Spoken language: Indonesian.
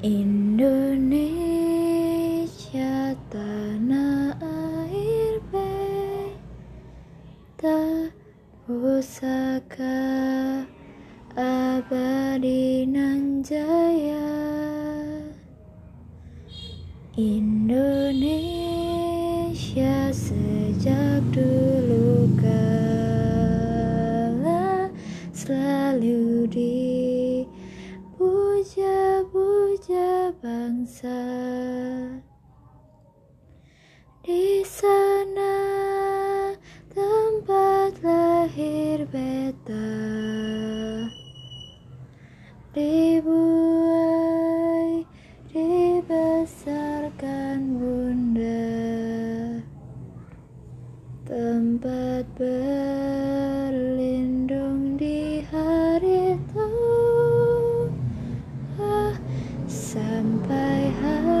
Indonesia tanah air beta pusaka abadi nan jaya Indonesia sejak dulu bangsa. Di sana tempat lahir beta. Dibuai dibesarkan bunda. Tempat berlindung sampai hari